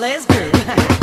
let's go.